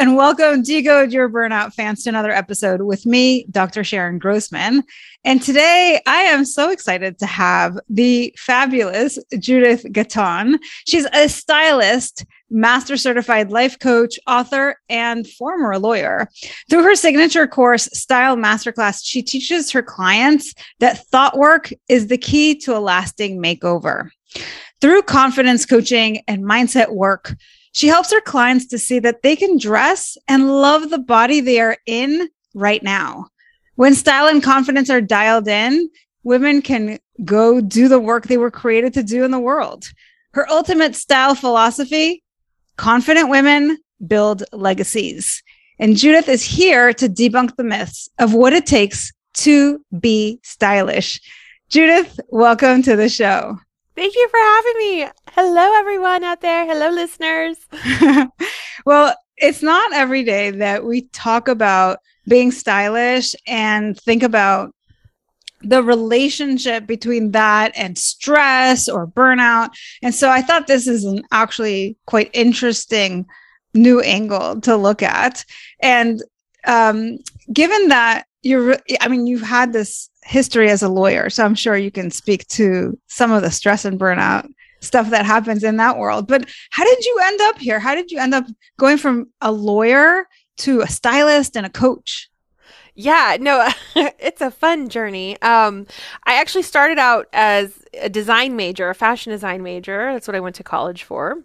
And welcome, Decode Your Burnout fans, to another episode with me, Dr. Sharon Grossman. And today I am so excited to have the fabulous Judith Gaton. She's a stylist, master certified life coach, author, and former lawyer. Through her signature course, Style Masterclass, she teaches her clients that thought work is the key to a lasting makeover. Through confidence coaching and mindset work, she helps her clients to see that they can dress and love the body they are in right now. When style and confidence are dialed in, women can go do the work they were created to do in the world. Her ultimate style philosophy confident women build legacies. And Judith is here to debunk the myths of what it takes to be stylish. Judith, welcome to the show. Thank you for having me. Hello, everyone out there. Hello, listeners. well, it's not every day that we talk about being stylish and think about the relationship between that and stress or burnout. And so I thought this is an actually quite interesting new angle to look at. And um, given that you're, I mean, you've had this history as a lawyer, so I'm sure you can speak to some of the stress and burnout stuff that happens in that world. But how did you end up here? How did you end up going from a lawyer to a stylist and a coach? Yeah, no, it's a fun journey. Um, I actually started out as a design major, a fashion design major. That's what I went to college for.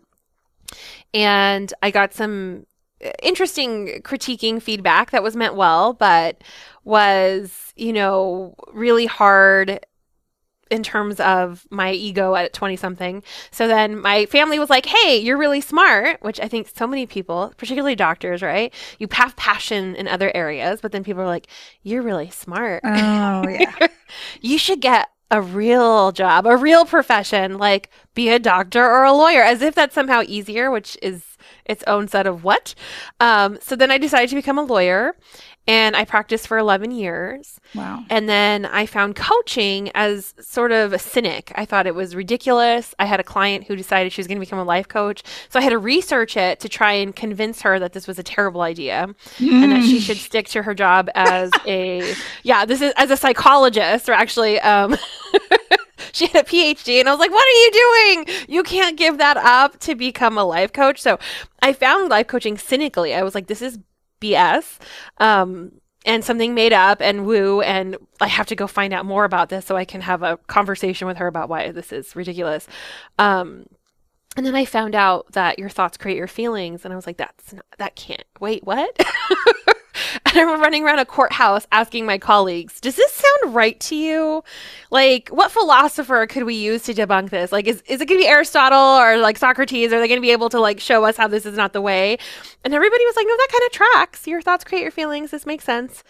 And I got some uh, interesting critiquing feedback that was meant well, but was, you know, really hard in terms of my ego at 20 something. So then my family was like, hey, you're really smart, which I think so many people, particularly doctors, right? You have passion in other areas, but then people are like, you're really smart. Oh, yeah. you should get a real job, a real profession, like be a doctor or a lawyer, as if that's somehow easier, which is its own set of what. Um, so then I decided to become a lawyer and I practiced for 11 years. Wow. And then I found coaching as sort of a cynic. I thought it was ridiculous. I had a client who decided she was going to become a life coach. So I had to research it to try and convince her that this was a terrible idea mm. and that she should stick to her job as a, yeah, this is as a psychologist or actually, um, she had a PhD and I was like, what are you doing? You can't give that up to become a life coach. So I found life coaching cynically. I was like, this is BS. Um, and something made up and woo and i have to go find out more about this so i can have a conversation with her about why this is ridiculous um, and then i found out that your thoughts create your feelings and i was like that's not, that can't wait what I'm running around a courthouse asking my colleagues, does this sound right to you? Like, what philosopher could we use to debunk this? Like, is, is it going to be Aristotle or like Socrates? Are they going to be able to like show us how this is not the way? And everybody was like, no, that kind of tracks. Your thoughts create your feelings. This makes sense.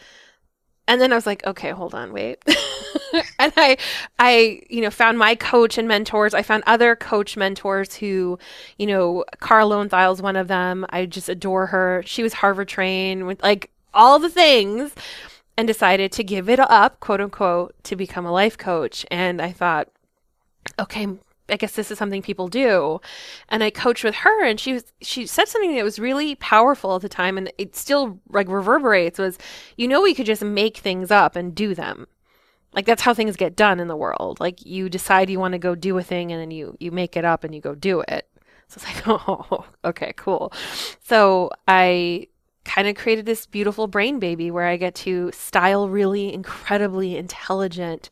And then I was like, okay, hold on, wait. and I I, you know, found my coach and mentors. I found other coach mentors who, you know, Kara Loewentheil is one of them. I just adore her. She was Harvard trained with like all the things and decided to give it up, quote unquote, to become a life coach. And I thought, okay, I guess this is something people do. And I coached with her and she was she said something that was really powerful at the time and it still like reverberates was you know we could just make things up and do them. Like that's how things get done in the world. Like you decide you want to go do a thing and then you you make it up and you go do it. So it's like, oh, okay, cool. So I kind of created this beautiful brain baby where I get to style really incredibly intelligent,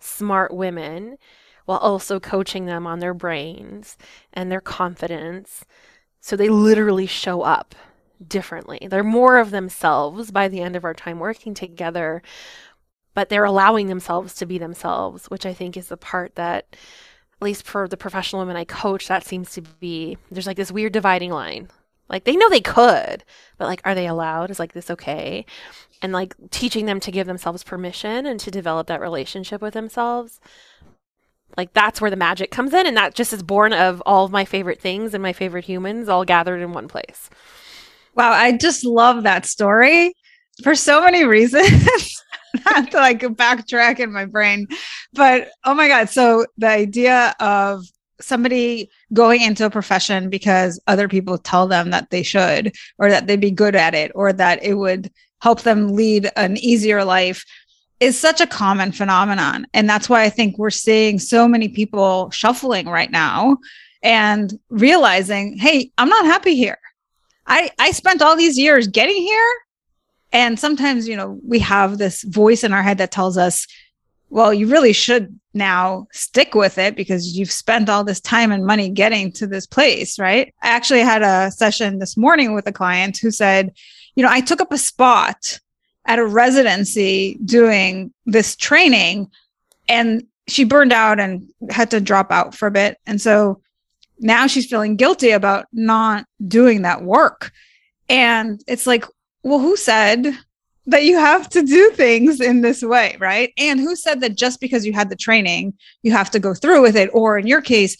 smart women while also coaching them on their brains and their confidence. So they literally show up differently. They're more of themselves by the end of our time working together, but they're allowing themselves to be themselves, which I think is the part that, at least for the professional women I coach, that seems to be there's like this weird dividing line. Like they know they could, but like, are they allowed? Is like this okay? And like teaching them to give themselves permission and to develop that relationship with themselves. Like that's where the magic comes in. And that just is born of all of my favorite things and my favorite humans all gathered in one place. Wow. I just love that story for so many reasons. Not to like backtrack in my brain, but oh my God. So the idea of somebody going into a profession because other people tell them that they should or that they'd be good at it or that it would help them lead an easier life is such a common phenomenon. And that's why I think we're seeing so many people shuffling right now and realizing, hey, I'm not happy here. I, I spent all these years getting here. And sometimes, you know, we have this voice in our head that tells us, well, you really should now stick with it because you've spent all this time and money getting to this place, right? I actually had a session this morning with a client who said, you know, I took up a spot at a residency doing this training and she burned out and had to drop out for a bit. And so now she's feeling guilty about not doing that work. And it's like, well, who said that you have to do things in this way, right? And who said that just because you had the training, you have to go through with it? Or in your case,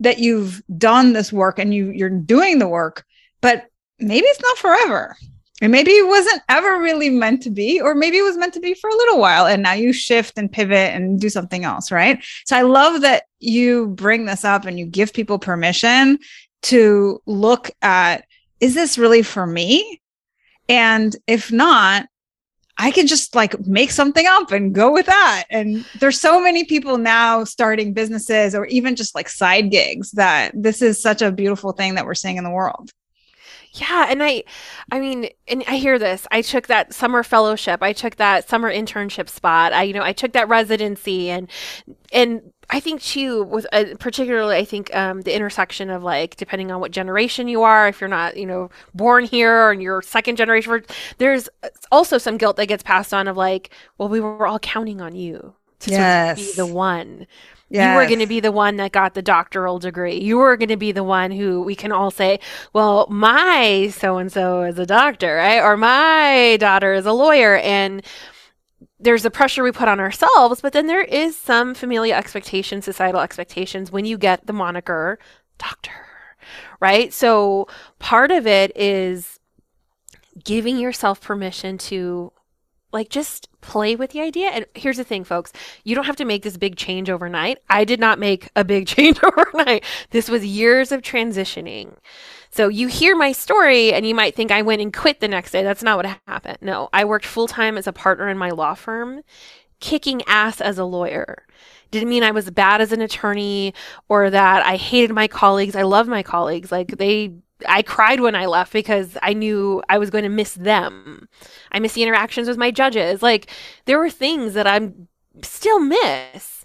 that you've done this work and you you're doing the work, but maybe it's not forever. And maybe it wasn't ever really meant to be, or maybe it was meant to be for a little while. And now you shift and pivot and do something else, right? So I love that you bring this up and you give people permission to look at is this really for me? And if not, I can just like make something up and go with that. And there's so many people now starting businesses or even just like side gigs that this is such a beautiful thing that we're seeing in the world. Yeah, and I I mean, and I hear this. I took that summer fellowship. I took that summer internship spot. I you know, I took that residency and and I think too with uh, particularly I think um, the intersection of like depending on what generation you are, if you're not you know born here and you're second generation, there's also some guilt that gets passed on of like, well, we were all counting on you to yes. sort of be the one Yes. You were going to be the one that got the doctoral degree. You were going to be the one who we can all say, well, my so and so is a doctor, right? Or my daughter is a lawyer. And there's the pressure we put on ourselves, but then there is some familial expectations, societal expectations when you get the moniker doctor, right? So part of it is giving yourself permission to like just play with the idea. And here's the thing, folks you don't have to make this big change overnight. I did not make a big change overnight. This was years of transitioning. So you hear my story and you might think I went and quit the next day. That's not what happened. No, I worked full time as a partner in my law firm, kicking ass as a lawyer. Didn't mean I was bad as an attorney or that I hated my colleagues. I love my colleagues. Like they I cried when I left because I knew I was going to miss them. I miss the interactions with my judges. Like there were things that I'm still miss.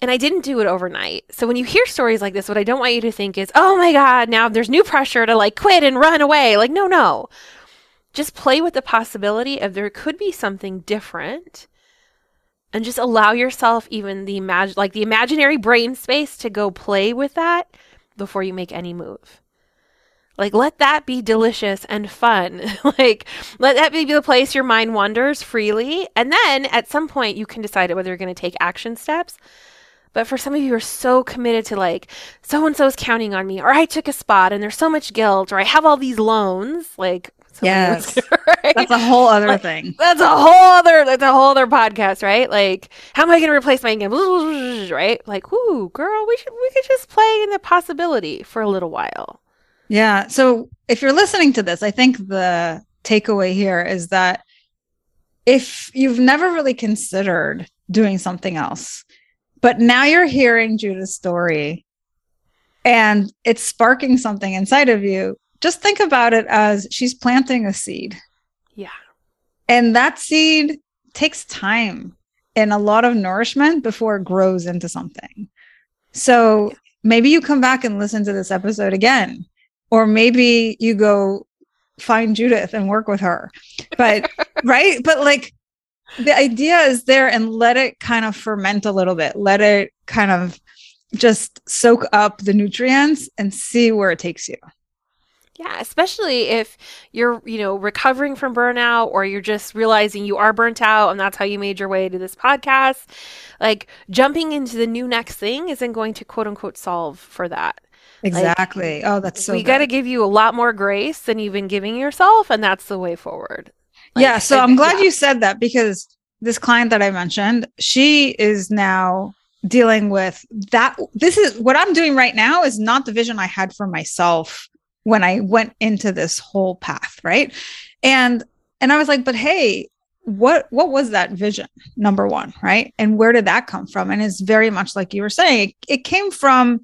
And I didn't do it overnight. So when you hear stories like this, what I don't want you to think is, "Oh my god, now there's new pressure to like quit and run away." Like no, no. Just play with the possibility of there could be something different. And just allow yourself even the imag- like the imaginary brain space to go play with that before you make any move. Like, let that be delicious and fun. like, let that be the place your mind wanders freely. And then at some point, you can decide whether you're going to take action steps. But for some of you who are so committed to like, so and so is counting on me, or I took a spot and there's so much guilt, or I have all these loans, like, yes, right? that's a whole other like, thing. That's a whole other, that's a whole other podcast, right? Like, how am I going to replace my income? Right? Like, whoo, girl, we should, we could just play in the possibility for a little while. Yeah. So if you're listening to this, I think the takeaway here is that if you've never really considered doing something else, but now you're hearing Judith's story and it's sparking something inside of you, just think about it as she's planting a seed. Yeah. And that seed takes time and a lot of nourishment before it grows into something. So maybe you come back and listen to this episode again, or maybe you go find Judith and work with her. But, right? But like, the idea is there and let it kind of ferment a little bit. Let it kind of just soak up the nutrients and see where it takes you. Yeah, especially if you're, you know, recovering from burnout or you're just realizing you are burnt out and that's how you made your way to this podcast. Like jumping into the new next thing isn't going to quote unquote solve for that. Exactly. Like, oh, that's so We got to give you a lot more grace than you've been giving yourself and that's the way forward. Like, yeah, so I'm glad yeah. you said that because this client that I mentioned, she is now dealing with that this is what I'm doing right now is not the vision I had for myself when I went into this whole path, right? And and I was like, but hey, what what was that vision? Number 1, right? And where did that come from? And it's very much like you were saying, it, it came from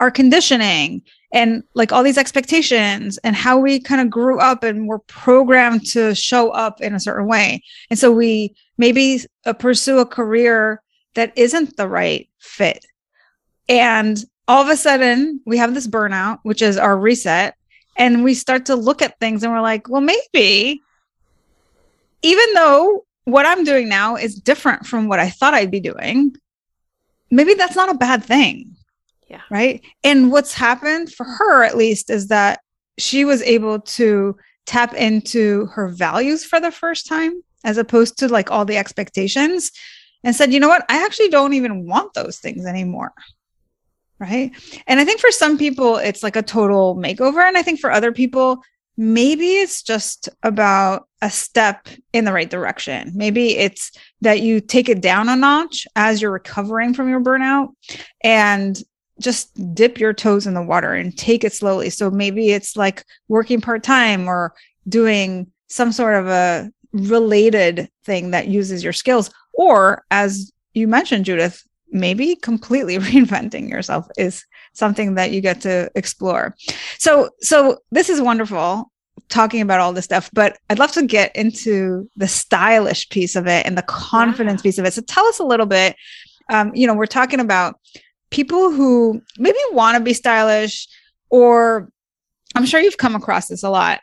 our conditioning and like all these expectations and how we kind of grew up and were programmed to show up in a certain way. And so we maybe uh, pursue a career that isn't the right fit. And all of a sudden, we have this burnout, which is our reset and we start to look at things and we're like, well, maybe even though what I'm doing now is different from what I thought I'd be doing, maybe that's not a bad thing. Yeah. Right. And what's happened for her, at least, is that she was able to tap into her values for the first time, as opposed to like all the expectations, and said, you know what? I actually don't even want those things anymore right? And I think for some people, it's like a total makeover. And I think for other people, maybe it's just about a step in the right direction. Maybe it's that you take it down a notch as you're recovering from your burnout and just dip your toes in the water and take it slowly. So maybe it's like working part time or doing some sort of a related thing that uses your skills. Or as you mentioned, Judith, maybe completely reinventing yourself is something that you get to explore. So so this is wonderful talking about all this stuff, but I'd love to get into the stylish piece of it and the confidence yeah. piece of it. So tell us a little bit. Um, you know, we're talking about people who maybe want to be stylish, or I'm sure you've come across this a lot.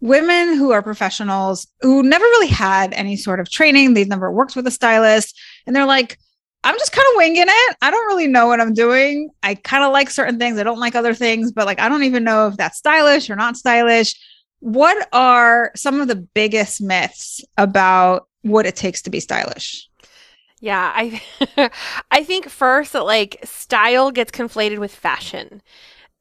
Women who are professionals who never really had any sort of training, they've never worked with a stylist, and they're like, I'm just kind of winging it. I don't really know what I'm doing. I kind of like certain things. I don't like other things, but like I don't even know if that's stylish or not stylish. What are some of the biggest myths about what it takes to be stylish? Yeah, I I think first that like style gets conflated with fashion.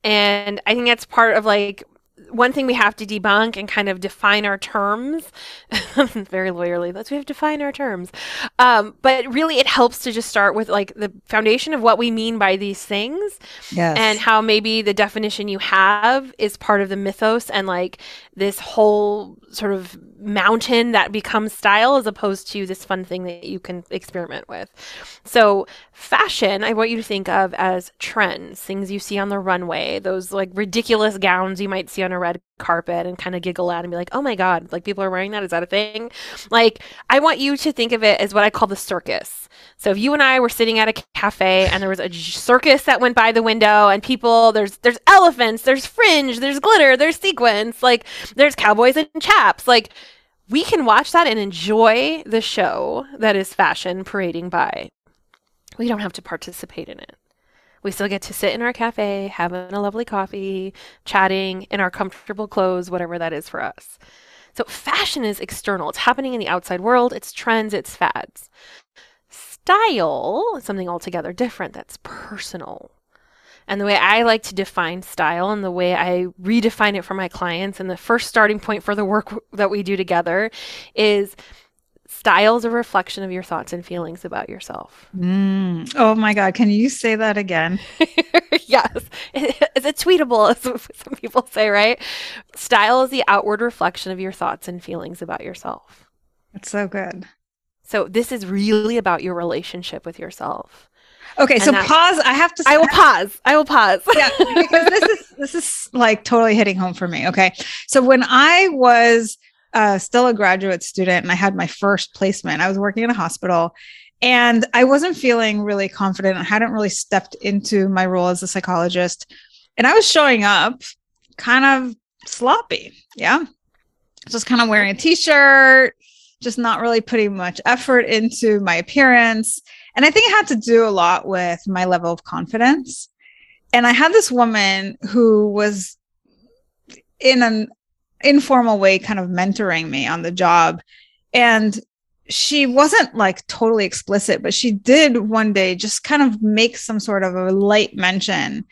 And I think that's part of like one thing we have to debunk and kind of define our terms very lawyerly let's we have to define our terms um, but really it helps to just start with like the foundation of what we mean by these things yes. and how maybe the definition you have is part of the mythos and like this whole sort of mountain that becomes style as opposed to this fun thing that you can experiment with so fashion i want you to think of as trends things you see on the runway those like ridiculous gowns you might see on a red carpet and kind of giggle at and be like, oh my God, like people are wearing that. Is that a thing? Like, I want you to think of it as what I call the circus. So if you and I were sitting at a cafe and there was a circus that went by the window and people, there's, there's elephants, there's fringe, there's glitter, there's sequins, like there's cowboys and chaps, like, we can watch that and enjoy the show that is fashion parading by. We don't have to participate in it. We still get to sit in our cafe, having a lovely coffee, chatting in our comfortable clothes, whatever that is for us. So, fashion is external. It's happening in the outside world. It's trends, it's fads. Style is something altogether different that's personal. And the way I like to define style and the way I redefine it for my clients, and the first starting point for the work that we do together is Style is a reflection of your thoughts and feelings about yourself. Mm. Oh my God. Can you say that again? yes. Is it tweetable, as some people say, right? Style is the outward reflection of your thoughts and feelings about yourself. That's so good. So, this is really about your relationship with yourself. Okay, so pause. I have to. I will pause. I will pause. yeah, because this is this is like totally hitting home for me. Okay, so when I was uh, still a graduate student and I had my first placement, I was working in a hospital, and I wasn't feeling really confident. I hadn't really stepped into my role as a psychologist, and I was showing up kind of sloppy. Yeah, just kind of wearing a t-shirt, just not really putting much effort into my appearance and I think it had to do a lot with my level of confidence. And I had this woman who was in an informal way kind of mentoring me on the job. And she wasn't like totally explicit, but she did one day just kind of make some sort of a light mention.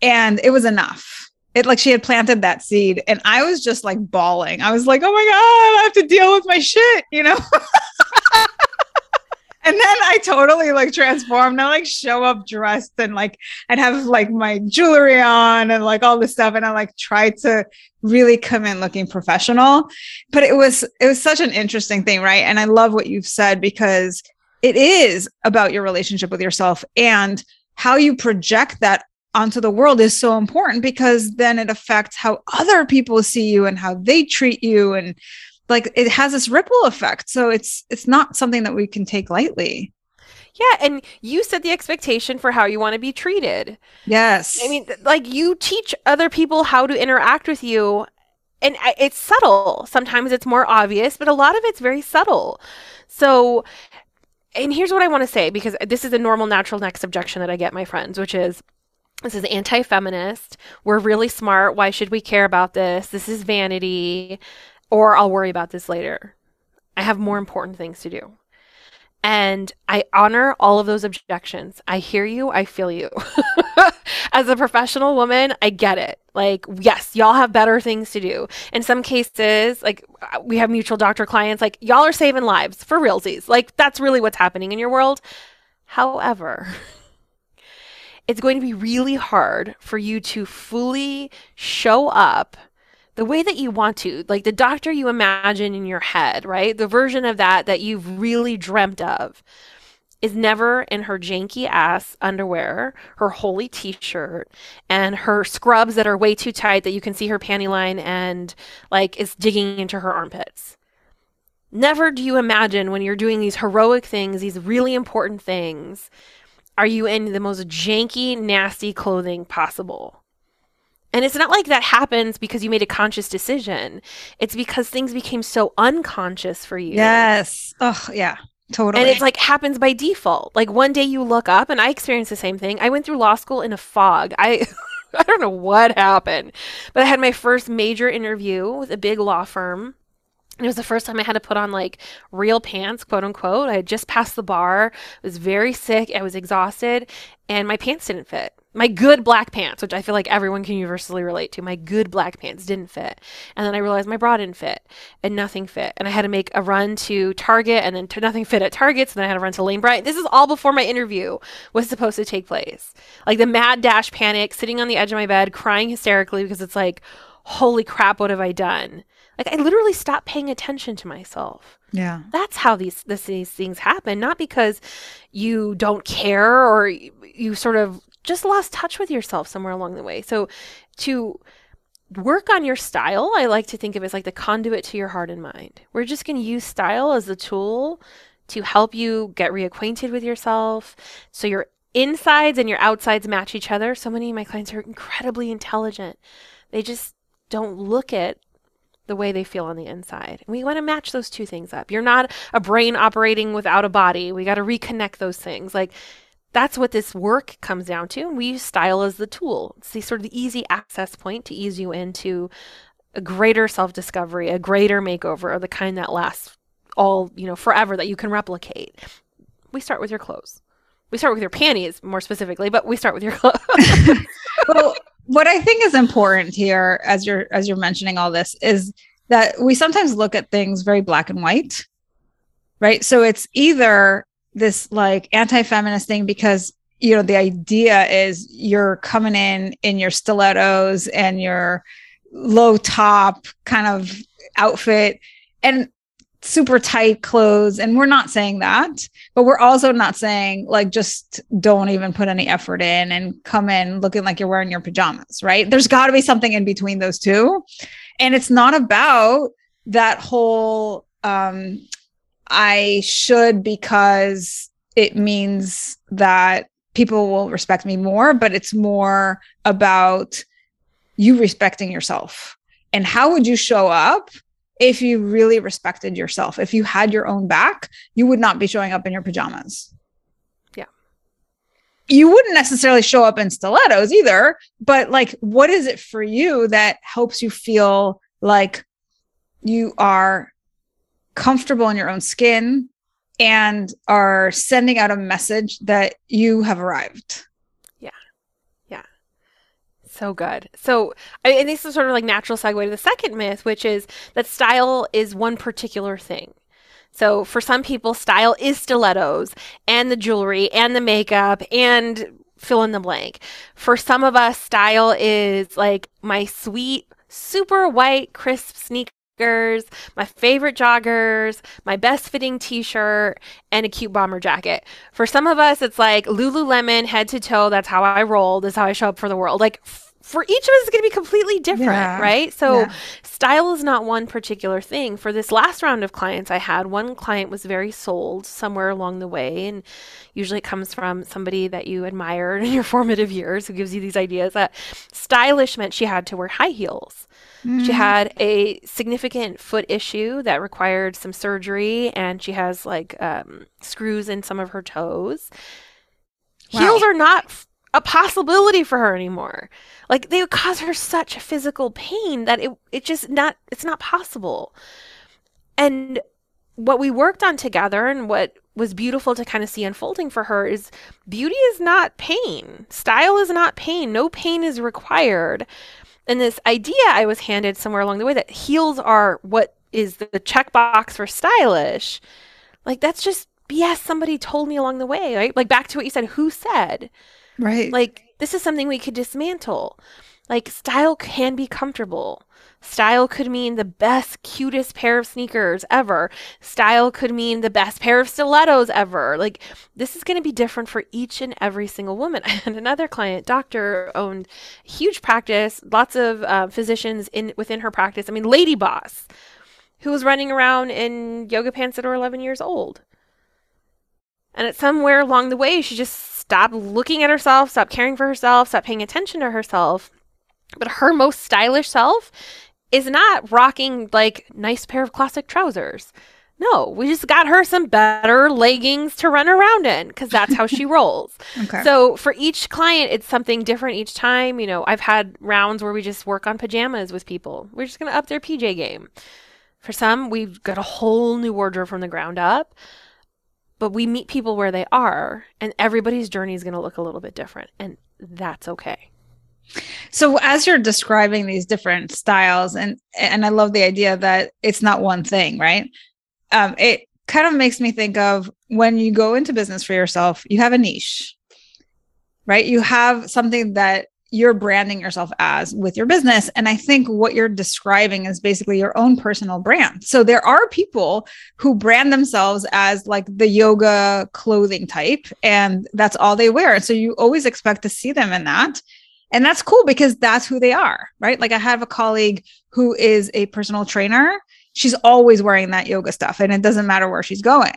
And it was enough. It like she had planted that seed. And I was just like bawling. I was like, oh my God, I have to deal with my shit, you know? And then I totally like transformed. I like show up dressed and like I'd have like my jewelry on and like all this stuff. And I like tried to really come in looking professional. But it was it was such an interesting thing, right? And I love what you've said because it is about your relationship with yourself and how you project that onto the world is so important because then it affects how other people see you and how they treat you and like it has this ripple effect so it's it's not something that we can take lightly yeah, and you set the expectation for how you want to be treated. Yes. I mean, like you teach other people how to interact with you, and it's subtle. Sometimes it's more obvious, but a lot of it's very subtle. So, and here's what I want to say because this is a normal, natural next objection that I get my friends, which is this is anti feminist. We're really smart. Why should we care about this? This is vanity or I'll worry about this later. I have more important things to do. And I honor all of those objections. I hear you. I feel you. As a professional woman, I get it. Like, yes, y'all have better things to do. In some cases, like uh, we have mutual doctor clients, like y'all are saving lives for realsies. Like that's really what's happening in your world. However, it's going to be really hard for you to fully show up the way that you want to, like the doctor you imagine in your head, right? The version of that that you've really dreamt of is never in her janky ass underwear, her holy t shirt, and her scrubs that are way too tight that you can see her panty line and like is digging into her armpits. Never do you imagine when you're doing these heroic things, these really important things, are you in the most janky, nasty clothing possible. And it's not like that happens because you made a conscious decision. It's because things became so unconscious for you. Yes. Oh, yeah. Totally. And it's like happens by default. Like one day you look up and I experienced the same thing. I went through law school in a fog. I I don't know what happened. But I had my first major interview with a big law firm. And it was the first time I had to put on like real pants, quote unquote. I had just passed the bar, I was very sick, I was exhausted, and my pants didn't fit my good black pants, which I feel like everyone can universally relate to, my good black pants didn't fit. And then I realized my bra didn't fit and nothing fit. And I had to make a run to Target and then to nothing fit at Target. So then I had to run to Lane Bryant. This is all before my interview was supposed to take place. Like the mad dash panic, sitting on the edge of my bed, crying hysterically because it's like, holy crap, what have I done? Like I literally stopped paying attention to myself. Yeah. That's how these this, these things happen, not because you don't care or you sort of just lost touch with yourself somewhere along the way. So to work on your style, I like to think of it as like the conduit to your heart and mind. We're just going to use style as a tool to help you get reacquainted with yourself. So your insides and your outsides match each other. So many of my clients are incredibly intelligent. They just don't look at the way they feel on the inside. we want to match those two things up. You're not a brain operating without a body. We got to reconnect those things. Like that's what this work comes down to. And we use style as the tool. It's the sort of the easy access point to ease you into a greater self discovery, a greater makeover, of the kind that lasts all, you know, forever that you can replicate. We start with your clothes. We start with your panties more specifically, but we start with your clothes. well, what I think is important here as you're as you're mentioning all this is that we sometimes look at things very black and white. Right? So it's either this like anti-feminist thing because you know the idea is you're coming in in your stilettos and your low top kind of outfit and super tight clothes. And we're not saying that but we're also not saying like just don't even put any effort in and come in looking like you're wearing your pajamas right? There's got to be something in between those two. And it's not about that whole um i should because it means that people will respect me more but it's more about you respecting yourself and how would you show up if you really respected yourself. If you had your own back, you would not be showing up in your pajamas. Yeah. You wouldn't necessarily show up in stilettos either, but like, what is it for you that helps you feel like you are comfortable in your own skin and are sending out a message that you have arrived? Yeah. Yeah. So good. So, I, and this is sort of like natural segue to the second myth, which is that style is one particular thing. So, for some people, style is stilettos and the jewelry and the makeup and fill in the blank. For some of us, style is like my sweet, super white, crisp sneakers, my favorite joggers, my best fitting t shirt, and a cute bomber jacket. For some of us, it's like Lululemon head to toe. That's how I roll. This is how I show up for the world. Like, for each of us is going to be completely different, yeah. right? So yeah. style is not one particular thing. For this last round of clients I had, one client was very sold somewhere along the way and usually it comes from somebody that you admired in your formative years who gives you these ideas that stylish meant she had to wear high heels. Mm. She had a significant foot issue that required some surgery and she has like um, screws in some of her toes. Wow. Heels are not f- a possibility for her anymore. Like they would cause her such physical pain that it it just not it's not possible. And what we worked on together and what was beautiful to kind of see unfolding for her is beauty is not pain. Style is not pain. No pain is required. And this idea I was handed somewhere along the way that heels are what is the checkbox for stylish. Like that's just BS somebody told me along the way, right? Like back to what you said, who said? Right. Like this is something we could dismantle. Like, style can be comfortable. Style could mean the best, cutest pair of sneakers ever. Style could mean the best pair of stilettos ever. Like, this is going to be different for each and every single woman. And another client, doctor, owned huge practice, lots of uh, physicians in within her practice. I mean, lady boss, who was running around in yoga pants that were 11 years old. And at somewhere along the way, she just stopped looking at herself, stopped caring for herself, stopped paying attention to herself. But her most stylish self is not rocking like nice pair of classic trousers. No, we just got her some better leggings to run around in because that's how she rolls. Okay. So for each client, it's something different each time. You know, I've had rounds where we just work on pajamas with people. We're just going to up their PJ game. For some, we've got a whole new wardrobe from the ground up but we meet people where they are and everybody's journey is going to look a little bit different and that's okay so as you're describing these different styles and and i love the idea that it's not one thing right um, it kind of makes me think of when you go into business for yourself you have a niche right you have something that you're branding yourself as with your business. And I think what you're describing is basically your own personal brand. So there are people who brand themselves as like the yoga clothing type, and that's all they wear. So you always expect to see them in that. And that's cool because that's who they are, right? Like I have a colleague who is a personal trainer. She's always wearing that yoga stuff, and it doesn't matter where she's going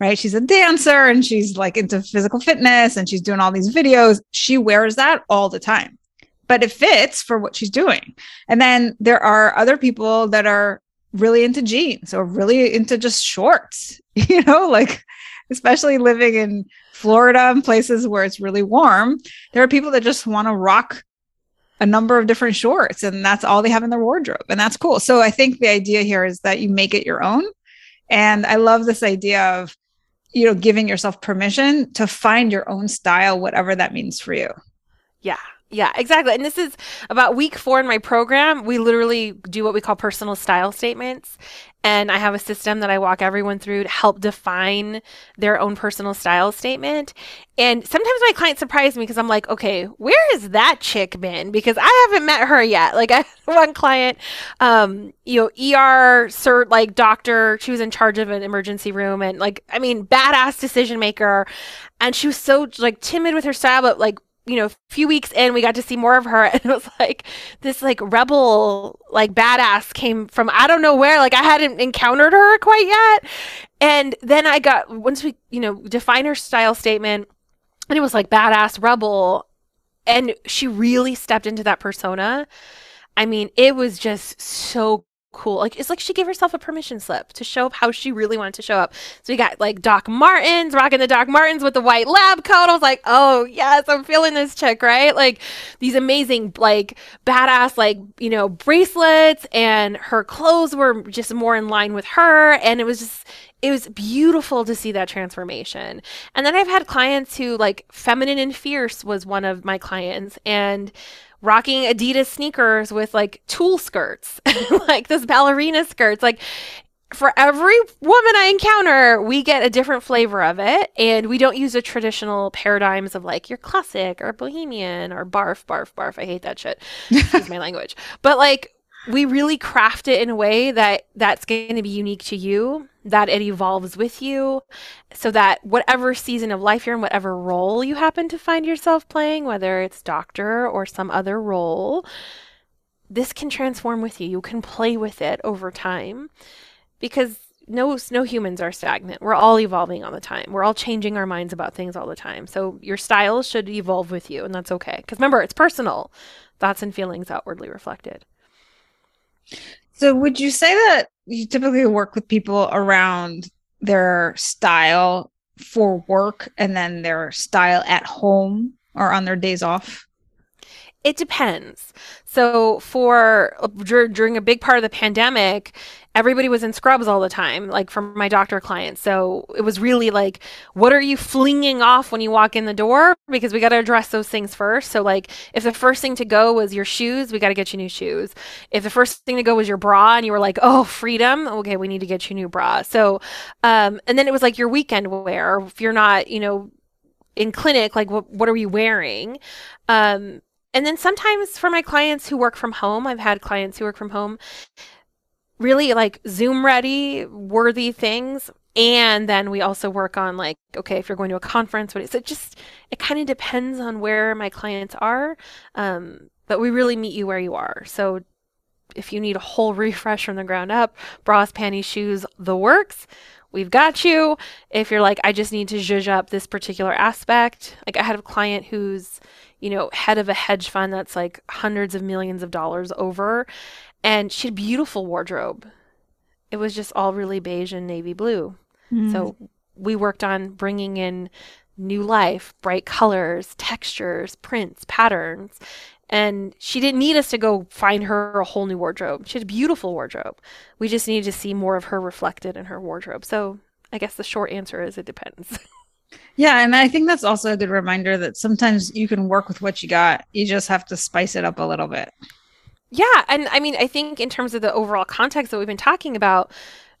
right? She's a dancer and she's like into physical fitness and she's doing all these videos. She wears that all the time, but it fits for what she's doing. And then there are other people that are really into jeans or really into just shorts, you know, like especially living in Florida and places where it's really warm. There are people that just want to rock a number of different shorts and that's all they have in their wardrobe and that's cool. So I think the idea here is that you make it your own. And I love this idea of you know, giving yourself permission to find your own style, whatever that means for you. Yeah. Yeah, exactly. And this is about week four in my program. We literally do what we call personal style statements. And I have a system that I walk everyone through to help define their own personal style statement. And sometimes my clients surprise me because I'm like, okay, where has that chick been? Because I haven't met her yet. Like I had one client, um, you know, ER cert, like doctor, she was in charge of an emergency room and like, I mean, badass decision maker. And she was so like timid with her style, but like you know, a few weeks in, we got to see more of her, and it was like this like rebel, like badass came from I don't know where. Like I hadn't encountered her quite yet, and then I got once we you know define her style statement, and it was like badass rebel, and she really stepped into that persona. I mean, it was just so cool. Like it's like she gave herself a permission slip to show up how she really wanted to show up. So we got like Doc Martens, rocking the Doc Martens with the white lab coat. I was like, oh yes, I'm feeling this chick, right? Like these amazing, like badass, like you know, bracelets, and her clothes were just more in line with her, and it was just it was beautiful to see that transformation. And then I've had clients who like feminine and fierce was one of my clients and rocking Adidas sneakers with like tulle skirts, like this ballerina skirts. Like for every woman I encounter, we get a different flavor of it. And we don't use the traditional paradigms of like you're classic or bohemian or barf, barf, barf. I hate that shit. My language. But like we really craft it in a way that that's going to be unique to you, that it evolves with you, so that whatever season of life you're in, whatever role you happen to find yourself playing, whether it's doctor or some other role, this can transform with you. You can play with it over time because no no humans are stagnant. We're all evolving all the time. We're all changing our minds about things all the time. So your style should evolve with you and that's okay. Cuz remember, it's personal. Thoughts and feelings outwardly reflected. So, would you say that you typically work with people around their style for work and then their style at home or on their days off? It depends. So for during a big part of the pandemic, everybody was in scrubs all the time, like from my doctor clients. So it was really like, what are you flinging off when you walk in the door? Because we got to address those things first. So like, if the first thing to go was your shoes, we got to get you new shoes. If the first thing to go was your bra, and you were like, oh, freedom, okay, we need to get you new bra. So, um, and then it was like your weekend wear. If you're not, you know, in clinic, like what what are we wearing? Um, and then sometimes for my clients who work from home, I've had clients who work from home, really like Zoom ready, worthy things. And then we also work on like, okay, if you're going to a conference, what is it? Just it kind of depends on where my clients are. Um, but we really meet you where you are. So if you need a whole refresh from the ground up, bras, panties, shoes, the works, we've got you. If you're like, I just need to zhuzh up this particular aspect, like I had a client who's, you know, head of a hedge fund that's like hundreds of millions of dollars over. And she had a beautiful wardrobe. It was just all really beige and navy blue. Mm. So we worked on bringing in new life, bright colors, textures, prints, patterns. And she didn't need us to go find her a whole new wardrobe. She had a beautiful wardrobe. We just needed to see more of her reflected in her wardrobe. So I guess the short answer is it depends. Yeah, and I think that's also a good reminder that sometimes you can work with what you got. You just have to spice it up a little bit. Yeah, and I mean, I think in terms of the overall context that we've been talking about,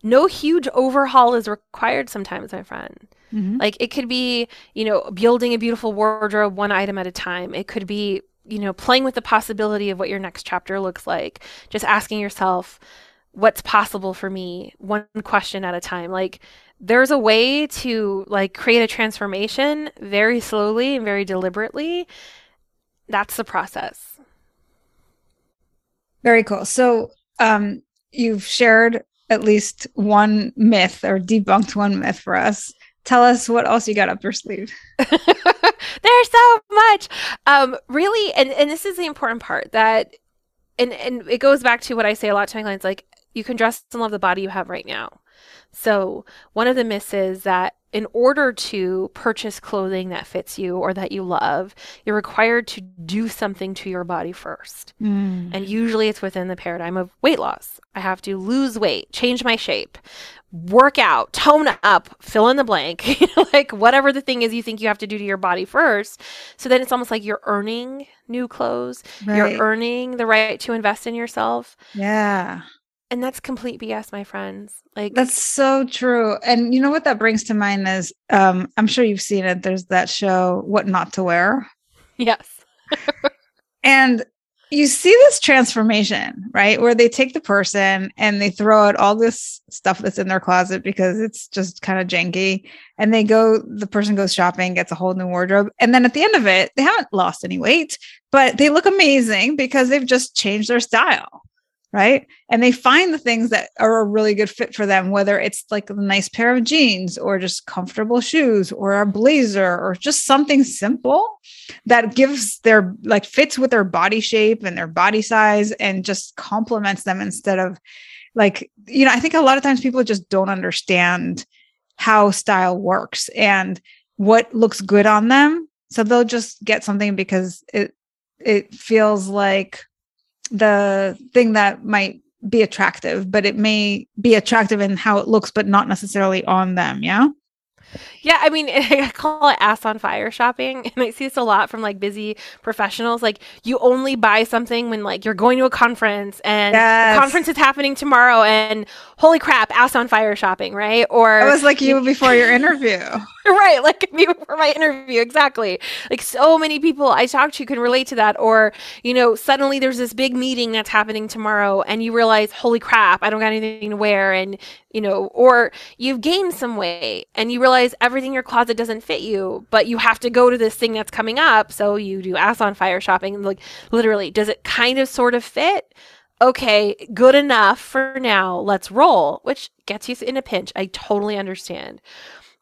no huge overhaul is required sometimes, my friend. Mm-hmm. Like it could be, you know, building a beautiful wardrobe one item at a time. It could be, you know, playing with the possibility of what your next chapter looks like. Just asking yourself, what's possible for me one question at a time. Like there's a way to like create a transformation very slowly and very deliberately. That's the process. Very cool. So, um, you've shared at least one myth or debunked one myth for us. Tell us what else you got up your sleeve. There's so much. Um, really, and, and this is the important part that, and, and it goes back to what I say a lot to my clients like, you can dress and love the body you have right now. So, one of the myths is that in order to purchase clothing that fits you or that you love, you're required to do something to your body first. Mm. And usually it's within the paradigm of weight loss. I have to lose weight, change my shape, work out, tone up, fill in the blank, like whatever the thing is you think you have to do to your body first. So then it's almost like you're earning new clothes, right. you're earning the right to invest in yourself. Yeah. And that's complete BS, my friends. Like that's so true. And you know what that brings to mind is um I'm sure you've seen it. There's that show What Not to Wear. Yes. and you see this transformation, right? Where they take the person and they throw out all this stuff that's in their closet because it's just kind of janky. And they go, the person goes shopping, gets a whole new wardrobe. And then at the end of it, they haven't lost any weight, but they look amazing because they've just changed their style right? And they find the things that are a really good fit for them, whether it's like a nice pair of jeans or just comfortable shoes or a blazer or just something simple that gives their like fits with their body shape and their body size and just complements them instead of like, you know, I think a lot of times people just don't understand how style works and what looks good on them. So they'll just get something because it it feels like the thing that might be attractive, but it may be attractive in how it looks, but not necessarily on them. Yeah. Yeah, I mean, I call it ass on fire shopping, and I see this a lot from like busy professionals. Like, you only buy something when like you're going to a conference, and yes. the conference is happening tomorrow, and holy crap, ass on fire shopping, right? Or it was like you before your interview, right? Like me before my interview, exactly. Like so many people I talk to can relate to that. Or you know, suddenly there's this big meeting that's happening tomorrow, and you realize, holy crap, I don't got anything to wear, and you know, or you've gained some weight, and you realize everything in your closet doesn't fit you, but you have to go to this thing that's coming up. So you do ass on fire shopping. Like literally, does it kind of sort of fit? Okay, good enough for now. Let's roll, which gets you in a pinch. I totally understand.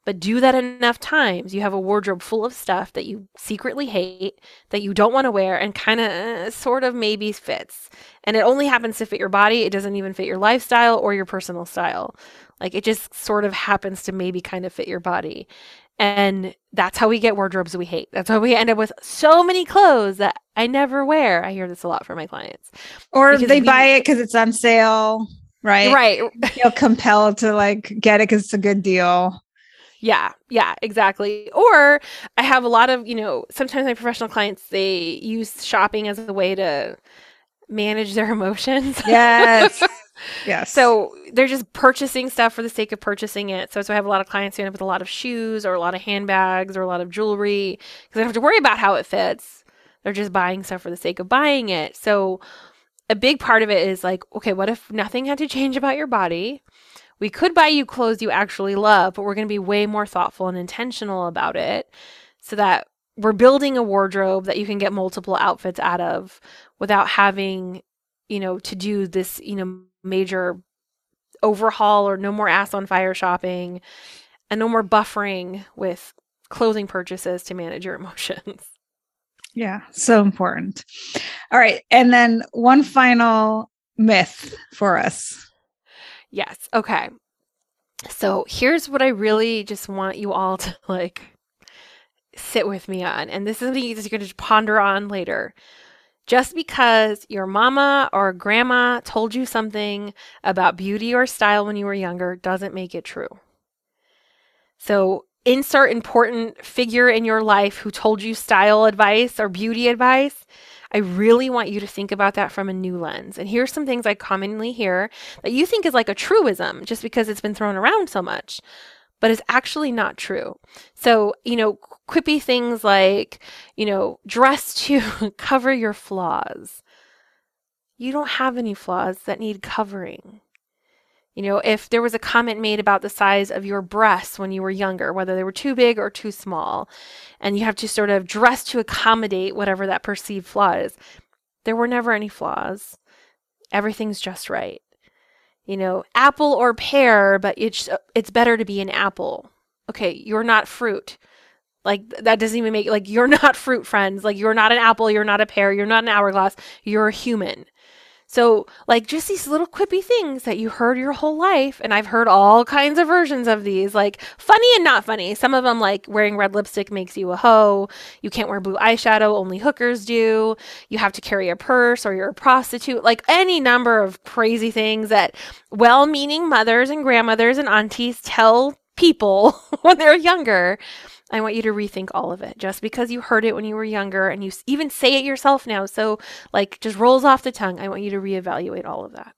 But do that enough times. You have a wardrobe full of stuff that you secretly hate, that you don't want to wear, and kind of uh, sort of maybe fits. And it only happens to fit your body. It doesn't even fit your lifestyle or your personal style. Like it just sort of happens to maybe kind of fit your body. And that's how we get wardrobes we hate. That's how we end up with so many clothes that I never wear. I hear this a lot from my clients. Or because they we, buy it because it's on sale, right? Right. Feel compelled to like get it because it's a good deal. Yeah, yeah, exactly. Or I have a lot of, you know, sometimes my professional clients, they use shopping as a way to manage their emotions. Yes. Yes. So they're just purchasing stuff for the sake of purchasing it. So, so I have a lot of clients who end up with a lot of shoes or a lot of handbags or a lot of jewelry because they don't have to worry about how it fits. They're just buying stuff for the sake of buying it. So a big part of it is like, okay, what if nothing had to change about your body? We could buy you clothes you actually love, but we're going to be way more thoughtful and intentional about it so that we're building a wardrobe that you can get multiple outfits out of without having, you know, to do this, you know, major overhaul or no more ass on fire shopping and no more buffering with clothing purchases to manage your emotions. Yeah, so important. All right. And then one final myth for us. Yes. Okay. So here's what I really just want you all to like sit with me on. And this is something you're going to ponder on later. Just because your mama or grandma told you something about beauty or style when you were younger doesn't make it true. So, insert important figure in your life who told you style advice or beauty advice. I really want you to think about that from a new lens. And here's some things I commonly hear that you think is like a truism just because it's been thrown around so much but it's actually not true. So, you know, quippy things like, you know, dress to cover your flaws. You don't have any flaws that need covering. You know, if there was a comment made about the size of your breasts when you were younger, whether they were too big or too small, and you have to sort of dress to accommodate whatever that perceived flaw is, there were never any flaws. Everything's just right you know, apple or pear, but it's it's better to be an apple. Okay, you're not fruit. Like that doesn't even make like you're not fruit friends. Like you're not an apple, you're not a pear, you're not an hourglass, you're a human. So, like, just these little quippy things that you heard your whole life. And I've heard all kinds of versions of these, like funny and not funny. Some of them, like, wearing red lipstick makes you a hoe. You can't wear blue eyeshadow, only hookers do. You have to carry a purse or you're a prostitute. Like, any number of crazy things that well meaning mothers and grandmothers and aunties tell people when they're younger. I want you to rethink all of it just because you heard it when you were younger and you even say it yourself now. So, like, just rolls off the tongue. I want you to reevaluate all of that.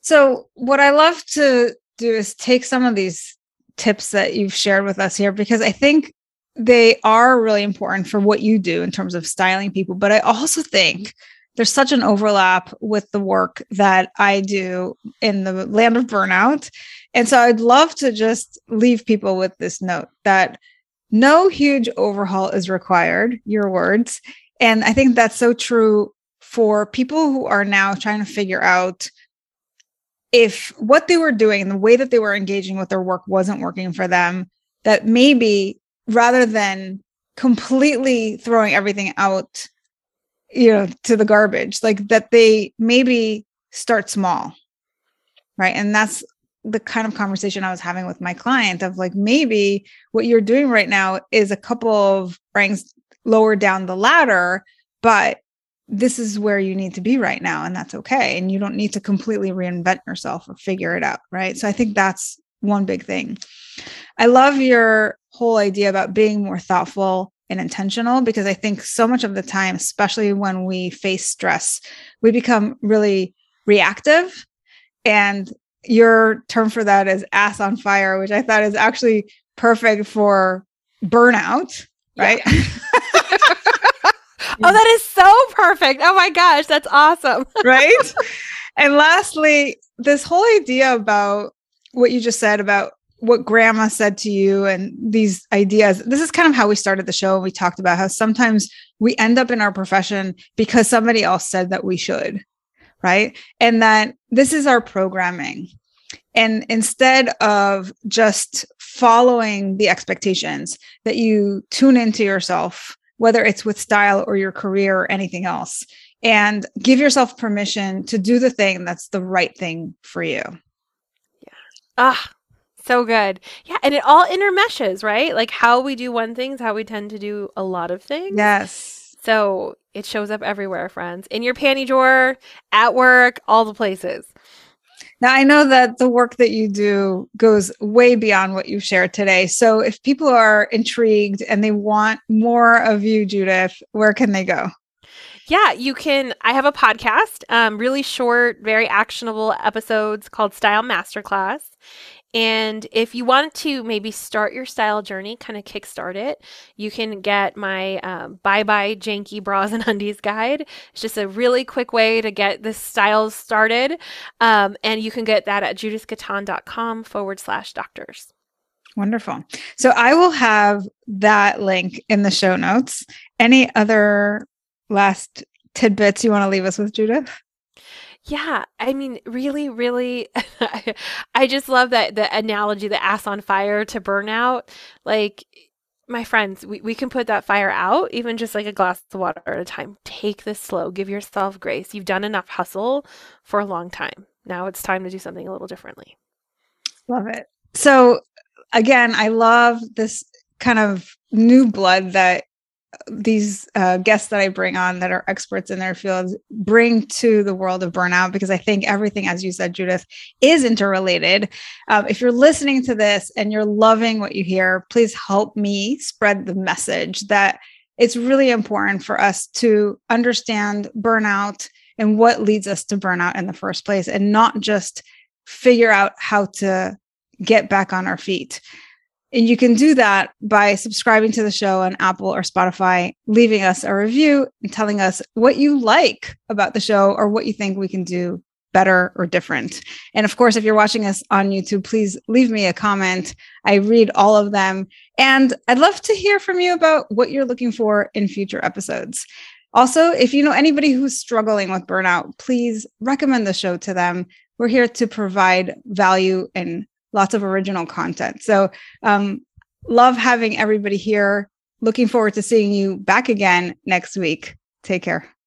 So, what I love to do is take some of these tips that you've shared with us here because I think they are really important for what you do in terms of styling people. But I also think there's such an overlap with the work that I do in the land of burnout. And so I'd love to just leave people with this note that no huge overhaul is required, your words. And I think that's so true for people who are now trying to figure out if what they were doing, the way that they were engaging with their work wasn't working for them, that maybe rather than completely throwing everything out you know to the garbage like that they maybe start small right and that's the kind of conversation i was having with my client of like maybe what you're doing right now is a couple of ranks lower down the ladder but this is where you need to be right now and that's okay and you don't need to completely reinvent yourself or figure it out right so i think that's one big thing i love your whole idea about being more thoughtful and intentional because I think so much of the time, especially when we face stress, we become really reactive. And your term for that is ass on fire, which I thought is actually perfect for burnout, right? Yeah. oh, that is so perfect. Oh my gosh, that's awesome. right? And lastly, this whole idea about what you just said about what grandma said to you and these ideas. This is kind of how we started the show. We talked about how sometimes we end up in our profession because somebody else said that we should, right? And that this is our programming. And instead of just following the expectations, that you tune into yourself, whether it's with style or your career or anything else, and give yourself permission to do the thing that's the right thing for you. Yeah. Ah, so good. Yeah. And it all intermeshes, right? Like how we do one thing is how we tend to do a lot of things. Yes. So it shows up everywhere, friends. In your panty drawer, at work, all the places. Now, I know that the work that you do goes way beyond what you've shared today. So, if people are intrigued and they want more of you, Judith, where can they go? Yeah, you can. I have a podcast, um, really short, very actionable episodes called Style Masterclass. And if you want to maybe start your style journey, kind of kickstart it, you can get my um, Bye Bye Janky Bras and Undies guide. It's just a really quick way to get the styles started. Um, and you can get that at judithgaton.com forward slash doctors. Wonderful. So I will have that link in the show notes. Any other last tidbits you want to leave us with, Judith? Yeah, I mean, really, really, I just love that the analogy, the ass on fire to burnout. Like, my friends, we, we can put that fire out, even just like a glass of water at a time. Take this slow, give yourself grace. You've done enough hustle for a long time. Now it's time to do something a little differently. Love it. So, again, I love this kind of new blood that these uh, guests that I bring on that are experts in their fields bring to the world of burnout because I think everything, as you said, Judith, is interrelated. Um, if you're listening to this and you're loving what you hear, please help me spread the message that it's really important for us to understand burnout and what leads us to burnout in the first place and not just figure out how to get back on our feet. And you can do that by subscribing to the show on Apple or Spotify, leaving us a review and telling us what you like about the show or what you think we can do better or different. And of course, if you're watching us on YouTube, please leave me a comment. I read all of them. And I'd love to hear from you about what you're looking for in future episodes. Also, if you know anybody who's struggling with burnout, please recommend the show to them. We're here to provide value and lots of original content. So, um, love having everybody here. Looking forward to seeing you back again next week. Take care.